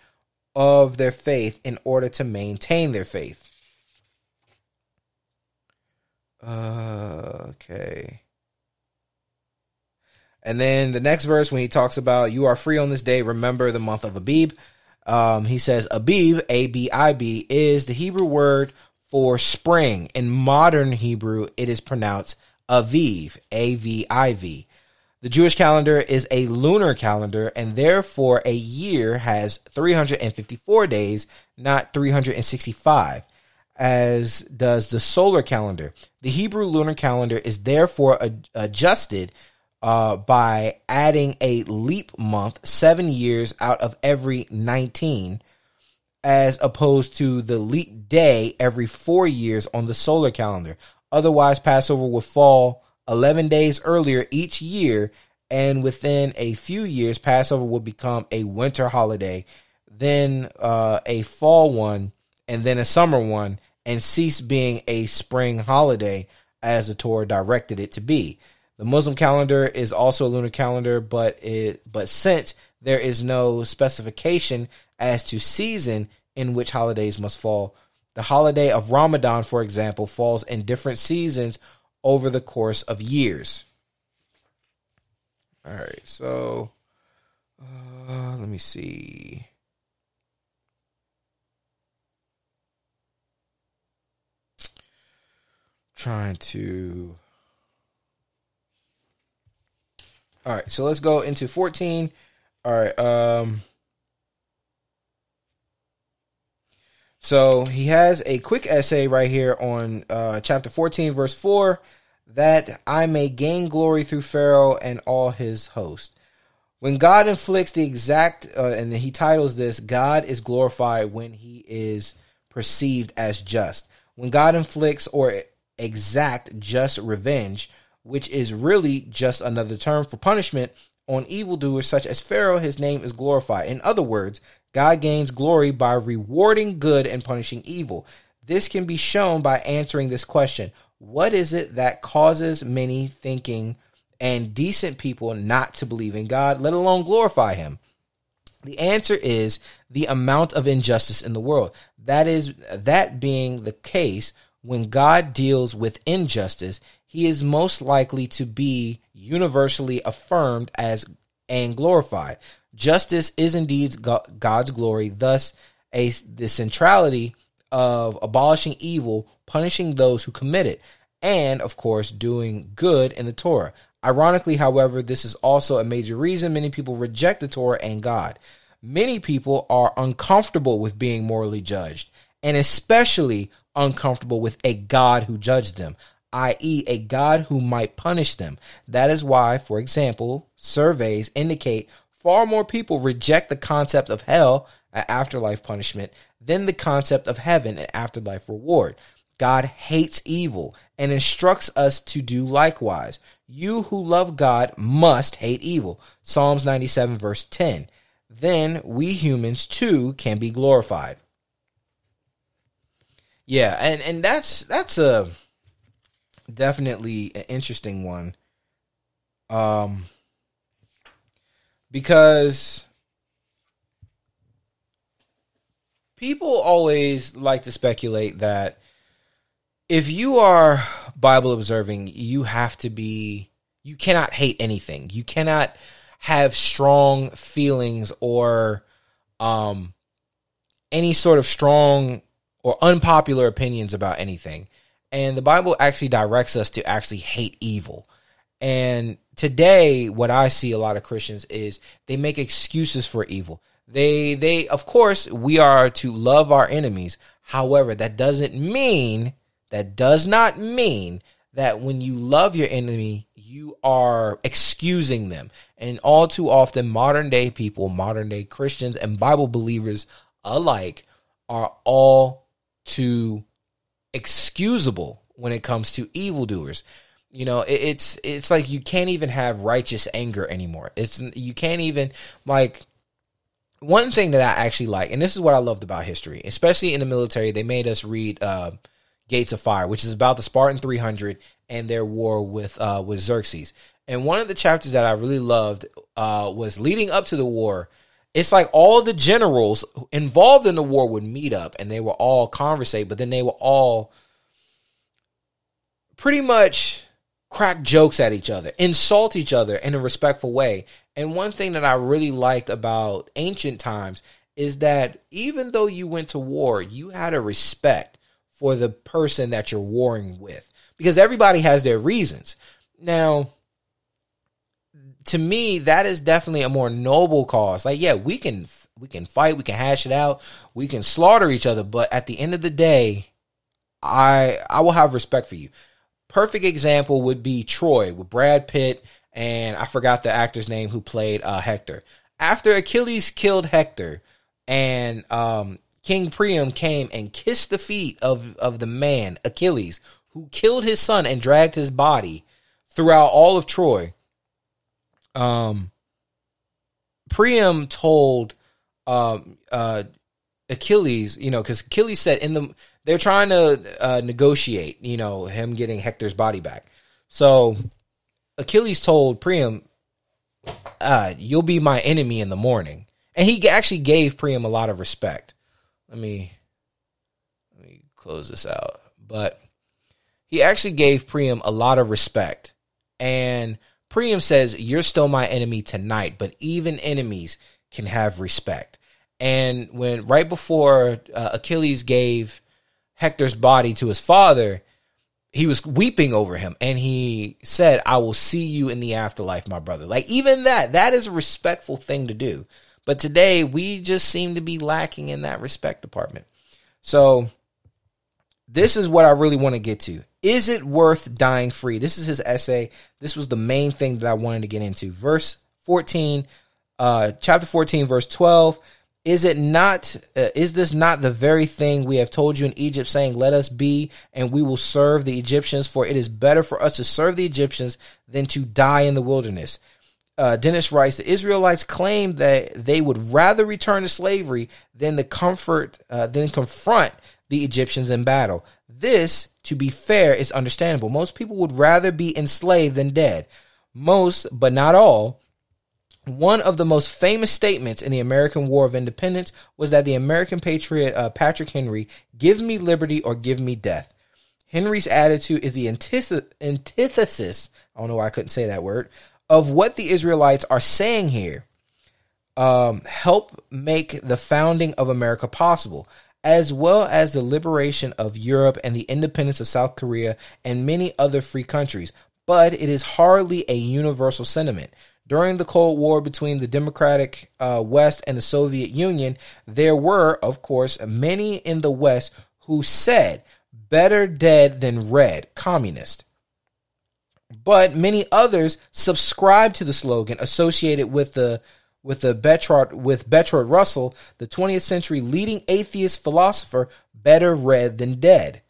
of their faith in order to maintain their faith. Uh, okay. And then the next verse, when he talks about you are free on this day, remember the month of Abib. Um, he says Abib, A B I B, is the Hebrew word for spring. In modern Hebrew, it is pronounced Aviv, A V I V. The Jewish calendar is a lunar calendar, and therefore a year has 354 days, not 365, as does the solar calendar. The Hebrew lunar calendar is therefore ad- adjusted uh, by adding a leap month seven years out of every 19, as opposed to the leap day every four years on the solar calendar. Otherwise, Passover would fall 11 days earlier each year, and within a few years, Passover would become a winter holiday, then uh, a fall one, and then a summer one, and cease being a spring holiday as the Torah directed it to be. The Muslim calendar is also a lunar calendar, but it but since there is no specification as to season in which holidays must fall, The holiday of Ramadan, for example, falls in different seasons over the course of years. All right, so uh, let me see. Trying to. All right, so let's go into 14. All right, um. So he has a quick essay right here on uh, chapter 14, verse 4 that I may gain glory through Pharaoh and all his host. When God inflicts the exact, uh, and he titles this, God is glorified when he is perceived as just. When God inflicts or exact just revenge, which is really just another term for punishment on evildoers such as Pharaoh, his name is glorified. In other words, God gains glory by rewarding good and punishing evil. This can be shown by answering this question What is it that causes many thinking and decent people not to believe in God, let alone glorify Him? The answer is the amount of injustice in the world. That is, that being the case, when God deals with injustice, he is most likely to be universally affirmed as and glorified. Justice is indeed God's glory, thus a the centrality of abolishing evil, punishing those who commit it, and of course doing good in the Torah. Ironically, however, this is also a major reason many people reject the Torah and God. Many people are uncomfortable with being morally judged, and especially uncomfortable with a God who judged them, i.e., a God who might punish them. That is why, for example, surveys indicate far more people reject the concept of hell, an afterlife punishment, than the concept of heaven, an afterlife reward. God hates evil and instructs us to do likewise. You who love God must hate evil. Psalms 97, verse 10. Then we humans too can be glorified. Yeah, and, and that's that's a definitely an interesting one. Um because people always like to speculate that if you are Bible observing, you have to be, you cannot hate anything. You cannot have strong feelings or um, any sort of strong or unpopular opinions about anything. And the Bible actually directs us to actually hate evil. And today what I see a lot of Christians is they make excuses for evil. They they of course we are to love our enemies. However, that doesn't mean that does not mean that when you love your enemy, you are excusing them. And all too often modern day people, modern day Christians and Bible believers alike are all too excusable when it comes to evildoers. You know, it, it's it's like you can't even have righteous anger anymore. It's you can't even like one thing that I actually like, and this is what I loved about history, especially in the military. They made us read uh, Gates of Fire, which is about the Spartan 300 and their war with uh, with Xerxes. And one of the chapters that I really loved uh, was leading up to the war. It's like all the generals involved in the war would meet up and they would all conversate, but then they were all pretty much crack jokes at each other, insult each other in a respectful way. And one thing that I really liked about ancient times is that even though you went to war, you had a respect for the person that you're warring with because everybody has their reasons. Now, to me, that is definitely a more noble cause. Like, yeah, we can we can fight, we can hash it out, we can slaughter each other, but at the end of the day, I I will have respect for you perfect example would be Troy with Brad Pitt and I forgot the actor's name who played uh, Hector. After Achilles killed Hector and um, King Priam came and kissed the feet of, of the man, Achilles, who killed his son and dragged his body throughout all of Troy. Um, Priam told um, uh, Achilles, you know, because Achilles said in the they're trying to uh, negotiate, you know, him getting Hector's body back. So Achilles told Priam, uh, "You'll be my enemy in the morning," and he actually gave Priam a lot of respect. Let me let me close this out. But he actually gave Priam a lot of respect. And Priam says, You're still my enemy tonight, but even enemies can have respect. And when right before uh, Achilles gave Hector's body to his father, he was weeping over him and he said, I will see you in the afterlife, my brother. Like, even that, that is a respectful thing to do. But today, we just seem to be lacking in that respect department. So, this is what I really want to get to. Is it worth dying free? This is his essay. This was the main thing that I wanted to get into. Verse 14, uh, chapter 14, verse 12. Is it not, uh, is this not the very thing we have told you in Egypt, saying, Let us be, and we will serve the Egyptians, for it is better for us to serve the Egyptians than to die in the wilderness? Uh, Dennis writes, the Israelites claimed that they would rather return to slavery than the comfort, uh, than confront the Egyptians in battle. This, to be fair, is understandable. Most people would rather be enslaved than dead. Most, but not all, one of the most famous statements in the American War of Independence was that the American patriot uh, Patrick Henry, give me liberty or give me death. Henry's attitude is the antithesis, I don't know why I couldn't say that word, of what the Israelites are saying here. Um, help make the founding of America possible, as well as the liberation of Europe and the independence of South Korea and many other free countries. But it is hardly a universal sentiment. During the Cold War between the Democratic uh, West and the Soviet Union, there were, of course, many in the West who said, better dead than red, communist. But many others subscribed to the slogan associated with the with the Bertrand with Bertrand Russell, the 20th century leading atheist philosopher, better red than dead.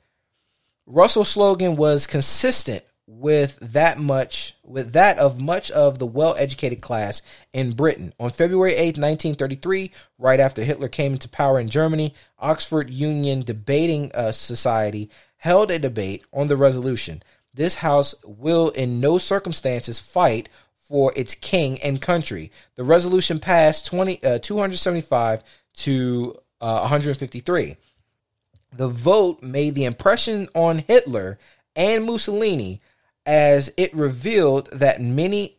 Russell's slogan was consistent with that much with that of much of the well-educated class in Britain. On February 8, 1933, right after Hitler came into power in Germany, Oxford Union Debating uh, Society held a debate on the resolution. This house will in no circumstances fight for its king and country. The resolution passed 20, uh, 275 to uh, 153. The vote made the impression on Hitler and Mussolini as it revealed that many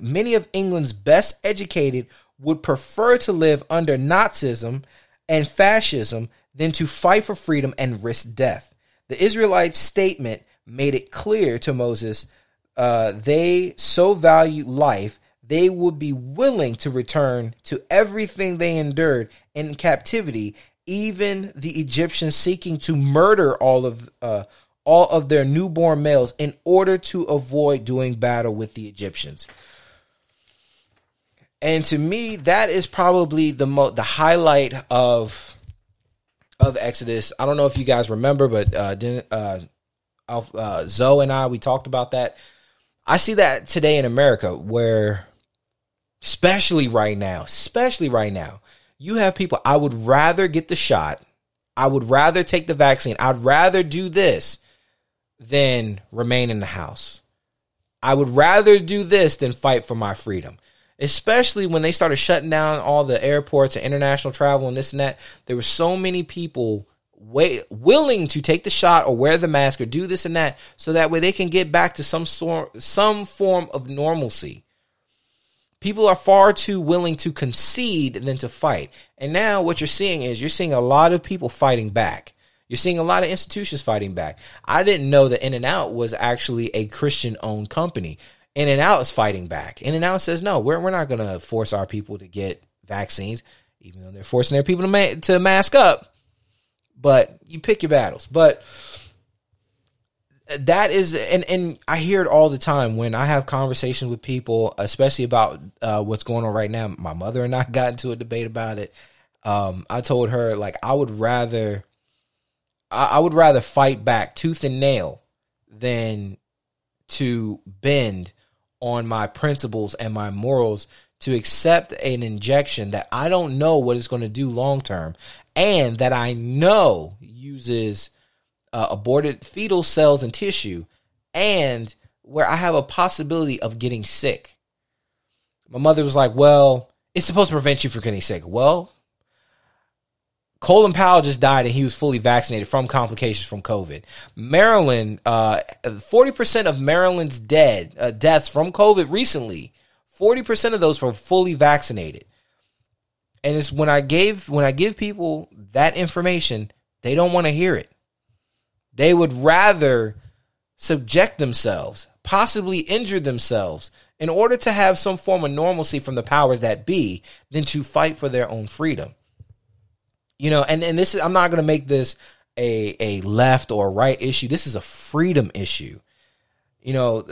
many of England's best educated would prefer to live under Nazism and fascism than to fight for freedom and risk death. The Israelite statement made it clear to Moses uh, they so value life they would be willing to return to everything they endured in captivity, even the Egyptians seeking to murder all of uh, all of their newborn males in order to avoid doing battle with the Egyptians. And to me, that is probably the mo- the highlight of of Exodus. I don't know if you guys remember, but uh, uh, uh, Zoe and I we talked about that. I see that today in America, where especially right now, especially right now, you have people. I would rather get the shot. I would rather take the vaccine. I'd rather do this than remain in the house. I would rather do this than fight for my freedom. Especially when they started shutting down all the airports and international travel and this and that. There were so many people way, willing to take the shot or wear the mask or do this and that so that way they can get back to some sort some form of normalcy. People are far too willing to concede than to fight. And now what you're seeing is you're seeing a lot of people fighting back. You're seeing a lot of institutions fighting back. I didn't know that In-N-Out was actually a Christian owned company. In-N-Out is fighting back. In-N-Out says, no, we're, we're not going to force our people to get vaccines, even though they're forcing their people to, ma- to mask up. But you pick your battles. But that is and and I hear it all the time when I have conversations with people, especially about uh, what's going on right now. My mother and I got into a debate about it. Um, I told her like I would rather I, I would rather fight back tooth and nail than to bend on my principles and my morals to accept an injection that I don't know what it's going to do long term and that I know uses uh, aborted fetal cells and tissue and where I have a possibility of getting sick. My mother was like, Well, it's supposed to prevent you from getting sick. Well, Colin Powell just died and he was fully vaccinated from complications from COVID. Maryland, uh, 40% of Maryland's dead, uh, deaths from COVID recently, 40% of those were fully vaccinated. And it's when I gave, when I give people that information, they don't want to hear it. They would rather subject themselves, possibly injure themselves in order to have some form of normalcy from the powers that be than to fight for their own freedom. You know, and, and this is I'm not gonna make this a a left or right issue. This is a freedom issue. You know,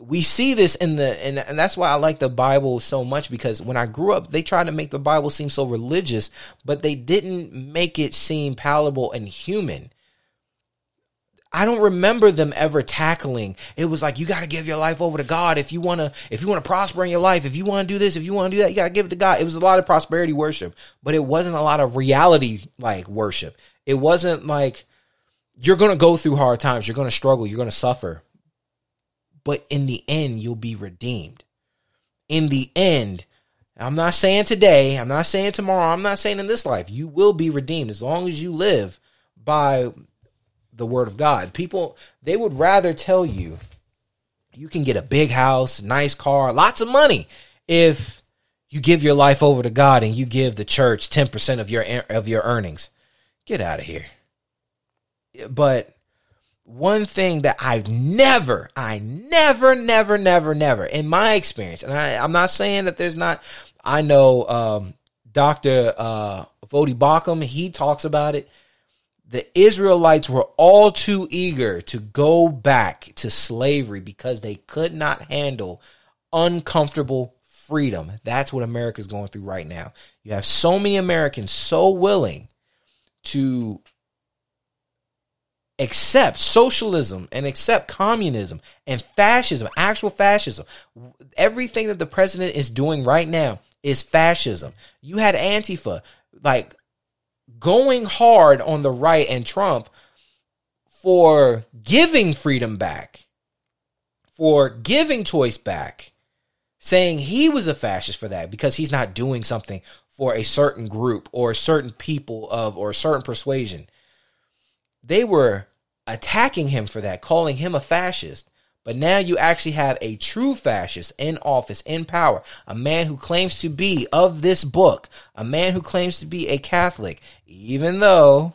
we see this in the and, and that's why I like the Bible so much because when I grew up, they tried to make the Bible seem so religious, but they didn't make it seem palatable and human. I don't remember them ever tackling. It was like you got to give your life over to God if you want to if you want to prosper in your life, if you want to do this, if you want to do that, you got to give it to God. It was a lot of prosperity worship, but it wasn't a lot of reality like worship. It wasn't like you're going to go through hard times, you're going to struggle, you're going to suffer. But in the end, you'll be redeemed. In the end, I'm not saying today, I'm not saying tomorrow, I'm not saying in this life, you will be redeemed as long as you live by the word of God. People they would rather tell you you can get a big house, nice car, lots of money if you give your life over to God and you give the church 10% of your of your earnings. Get out of here. But one thing that I've never, I never, never, never, never, in my experience, and I, I'm not saying that there's not, I know um, Dr. Uh, Voddie Baucham, he talks about it the Israelites were all too eager to go back to slavery because they could not handle uncomfortable freedom. That's what America is going through right now. You have so many Americans so willing to accept socialism and accept communism and fascism, actual fascism. Everything that the president is doing right now is fascism. You had Antifa, like going hard on the right and Trump for giving freedom back, for giving choice back, saying he was a fascist for that because he's not doing something for a certain group or certain people of or a certain persuasion. They were attacking him for that, calling him a fascist. But now you actually have a true fascist in office, in power, a man who claims to be of this book, a man who claims to be a Catholic, even though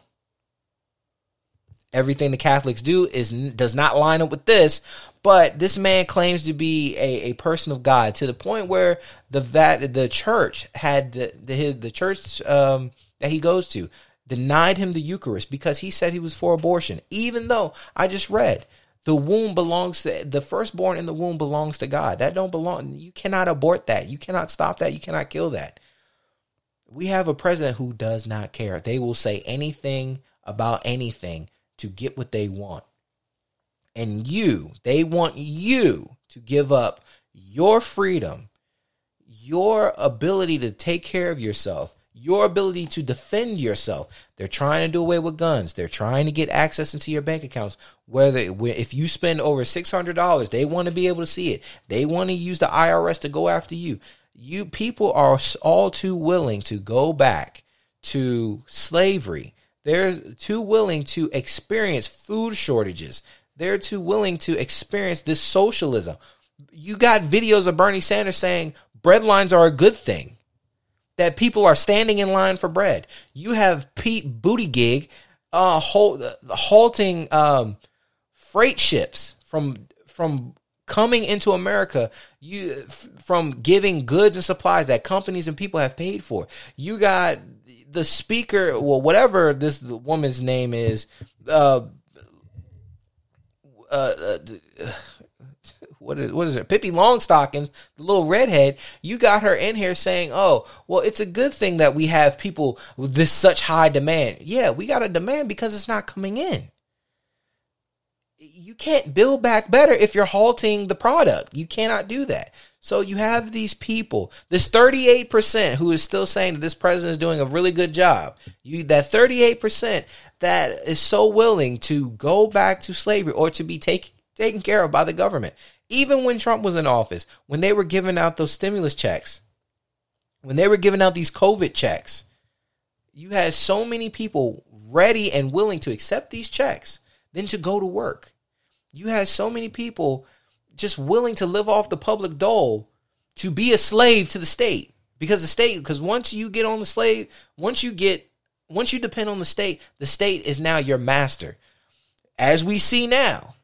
everything the Catholics do is does not line up with this. But this man claims to be a, a person of God to the point where the that the church had the the, the church um, that he goes to denied him the Eucharist because he said he was for abortion. Even though I just read the womb belongs to the firstborn in the womb belongs to God. That don't belong. You cannot abort that. You cannot stop that. You cannot kill that. We have a president who does not care. They will say anything about anything to get what they want. And you, they want you to give up your freedom, your ability to take care of yourself, your ability to defend yourself. They're trying to do away with guns. They're trying to get access into your bank accounts. Whether if you spend over six hundred dollars, they want to be able to see it. They want to use the IRS to go after you. You people are all too willing to go back to slavery. They're too willing to experience food shortages. They're too willing to experience this socialism. You got videos of Bernie Sanders saying bread lines are a good thing that people are standing in line for bread. You have Pete Buttigieg uh, uh, halting um, freight ships from from coming into America. You from giving goods and supplies that companies and people have paid for. You got the speaker, well, whatever this woman's name is. Uh, uh, uh what is what is it? Pippi Longstockings, the little redhead. You got her in here saying, "Oh, well, it's a good thing that we have people with this such high demand." Yeah, we got a demand because it's not coming in. You can't build back better if you're halting the product. You cannot do that. So you have these people, this 38% who is still saying that this president is doing a really good job. You that 38% that is so willing to go back to slavery or to be taken taken care of by the government. Even when Trump was in office, when they were giving out those stimulus checks, when they were giving out these COVID checks, you had so many people ready and willing to accept these checks than to go to work. You had so many people just willing to live off the public dole to be a slave to the state because the state because once you get on the slave once you get once you depend on the state the state is now your master as we see now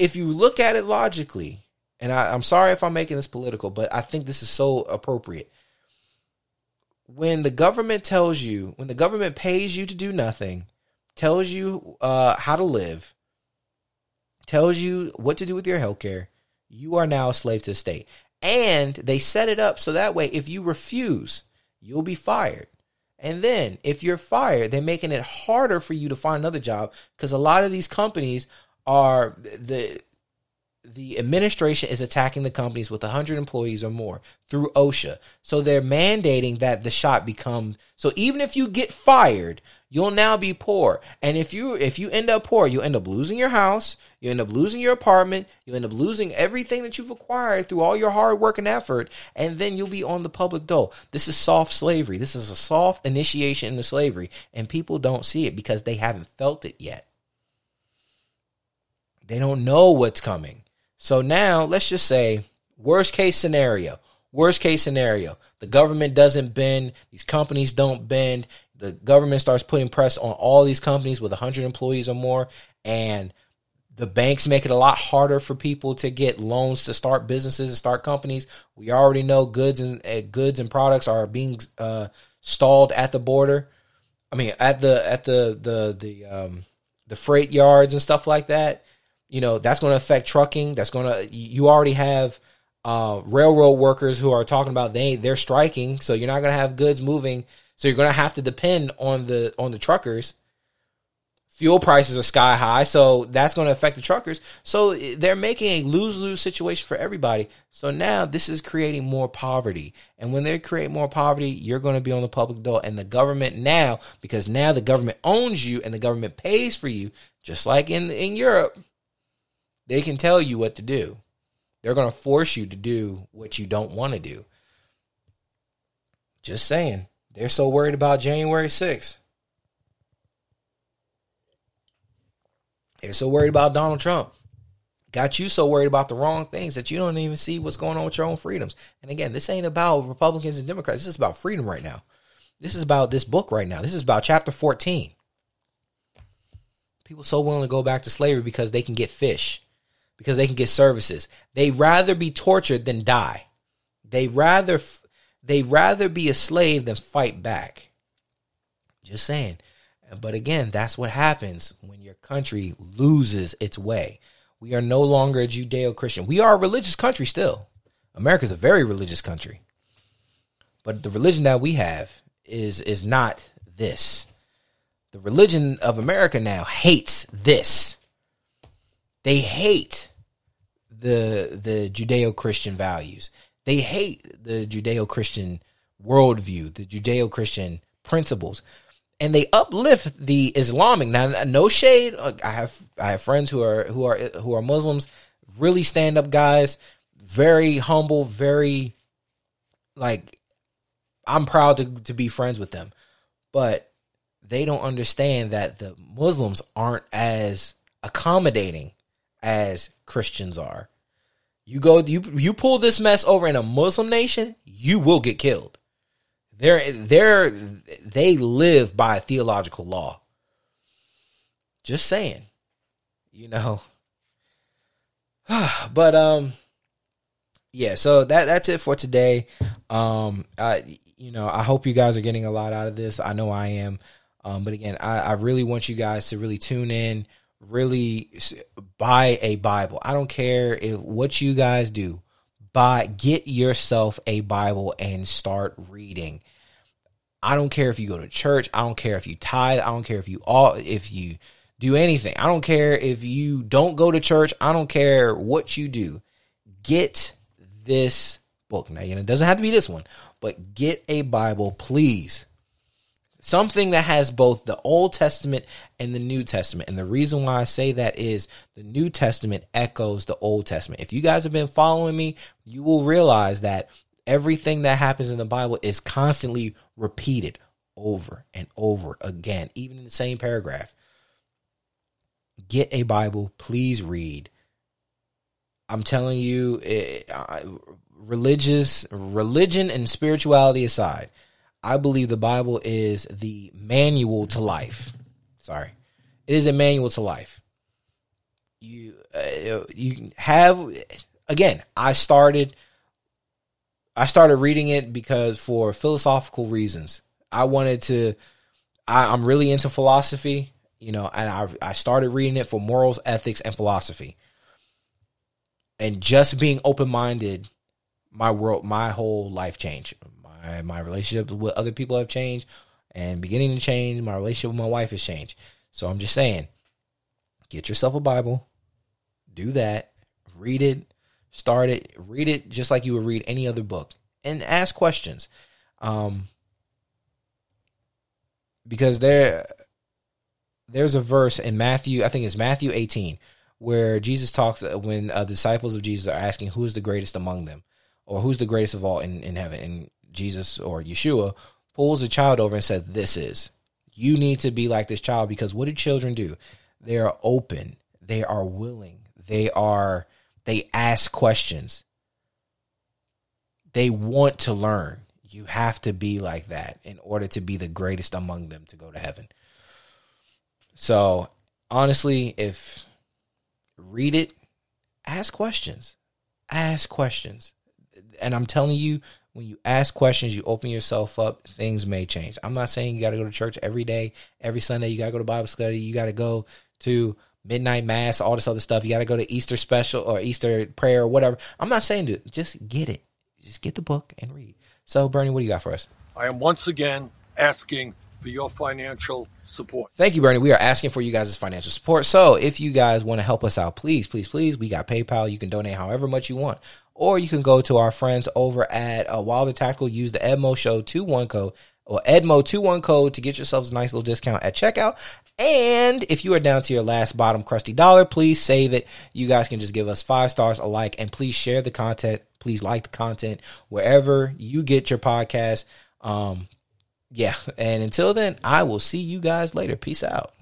if you look at it logically and I, i'm sorry if i'm making this political but i think this is so appropriate when the government tells you when the government pays you to do nothing tells you uh, how to live tells you what to do with your health care you are now a slave to the state and they set it up so that way if you refuse, you'll be fired. And then if you're fired, they're making it harder for you to find another job because a lot of these companies are the the administration is attacking the companies with 100 employees or more through OSHA. So they're mandating that the shop become so even if you get fired, you'll now be poor. And if you if you end up poor, you end up losing your house, you end up losing your apartment, you end up losing everything that you've acquired through all your hard work and effort, and then you'll be on the public dole. This is soft slavery. This is a soft initiation into slavery, and people don't see it because they haven't felt it yet. They don't know what's coming. So now let's just say worst case scenario. Worst case scenario, the government doesn't bend, these companies don't bend, the government starts putting press on all these companies with 100 employees or more and the banks make it a lot harder for people to get loans to start businesses and start companies. We already know goods and uh, goods and products are being uh, stalled at the border. I mean, at the at the the the um, the freight yards and stuff like that. You know, that's going to affect trucking. That's going to you already have uh, railroad workers who are talking about they they're striking, so you're not going to have goods moving so you're going to have to depend on the on the truckers. Fuel prices are sky high, so that's going to affect the truckers. So they're making a lose-lose situation for everybody. So now this is creating more poverty. And when they create more poverty, you're going to be on the public dole and the government now because now the government owns you and the government pays for you just like in in Europe. They can tell you what to do. They're going to force you to do what you don't want to do. Just saying. They're so worried about January 6th. They're so worried about Donald Trump. Got you so worried about the wrong things that you don't even see what's going on with your own freedoms. And again, this ain't about Republicans and Democrats. This is about freedom right now. This is about this book right now. This is about chapter 14. People so willing to go back to slavery because they can get fish, because they can get services. They rather be tortured than die. They rather they rather be a slave than fight back. Just saying. But again, that's what happens when your country loses its way. We are no longer a Judeo Christian. We are a religious country still. America is a very religious country. But the religion that we have is is not this. The religion of America now hates this. They hate the the Judeo Christian values. They hate the Judeo Christian worldview, the Judeo Christian principles, and they uplift the Islamic. Now, no shade. I have I have friends who are who are who are Muslims, really stand up guys, very humble, very like I'm proud to to be friends with them, but they don't understand that the Muslims aren't as accommodating as Christians are. You go, you you pull this mess over in a Muslim nation, you will get killed. They're they're they live by theological law. Just saying, you know. but um, yeah. So that that's it for today. Um, I you know I hope you guys are getting a lot out of this. I know I am. Um, but again, I, I really want you guys to really tune in really buy a Bible. I don't care if what you guys do. Buy get yourself a Bible and start reading. I don't care if you go to church, I don't care if you tithe, I don't care if you all if you do anything. I don't care if you don't go to church, I don't care what you do. Get this book. Now, you know, it doesn't have to be this one, but get a Bible, please something that has both the Old Testament and the New Testament. And the reason why I say that is the New Testament echoes the Old Testament. If you guys have been following me, you will realize that everything that happens in the Bible is constantly repeated over and over again, even in the same paragraph. Get a Bible, please read. I'm telling you, it, uh, religious religion and spirituality aside, I believe the Bible is the manual to life. Sorry, it is a manual to life. You uh, you have again. I started I started reading it because for philosophical reasons. I wanted to. I, am really into philosophy, you know, and I I started reading it for morals, ethics, and philosophy. And just being open minded, my world, my whole life changed. My my relationships with other people have changed, and beginning to change. My relationship with my wife has changed. So I'm just saying, get yourself a Bible, do that, read it, start it, read it just like you would read any other book, and ask questions. Um, because there, there's a verse in Matthew, I think it's Matthew 18, where Jesus talks when uh, disciples of Jesus are asking who is the greatest among them, or who's the greatest of all in, in heaven, and Jesus or Yeshua pulls a child over and says, "This is." You need to be like this child because what do children do? They are open. They are willing. They are they ask questions. They want to learn. You have to be like that in order to be the greatest among them to go to heaven. So, honestly, if read it, ask questions. Ask questions. And I'm telling you, when you ask questions, you open yourself up, things may change. I'm not saying you got to go to church every day, every Sunday, you got to go to Bible study, you got to go to midnight mass, all this other stuff. You got to go to Easter special or Easter prayer or whatever. I'm not saying to just get it. Just get the book and read. So, Bernie, what do you got for us? I am once again asking for your financial support. Thank you, Bernie. We are asking for you guys' financial support. So, if you guys want to help us out, please, please, please, we got PayPal. You can donate however much you want. Or you can go to our friends over at uh, Wilder Tactical. Use the Edmo Show 21 code or Edmo 21 code to get yourselves a nice little discount at checkout. And if you are down to your last bottom crusty dollar, please save it. You guys can just give us five stars, a like, and please share the content. Please like the content wherever you get your podcast. Um, yeah. And until then, I will see you guys later. Peace out.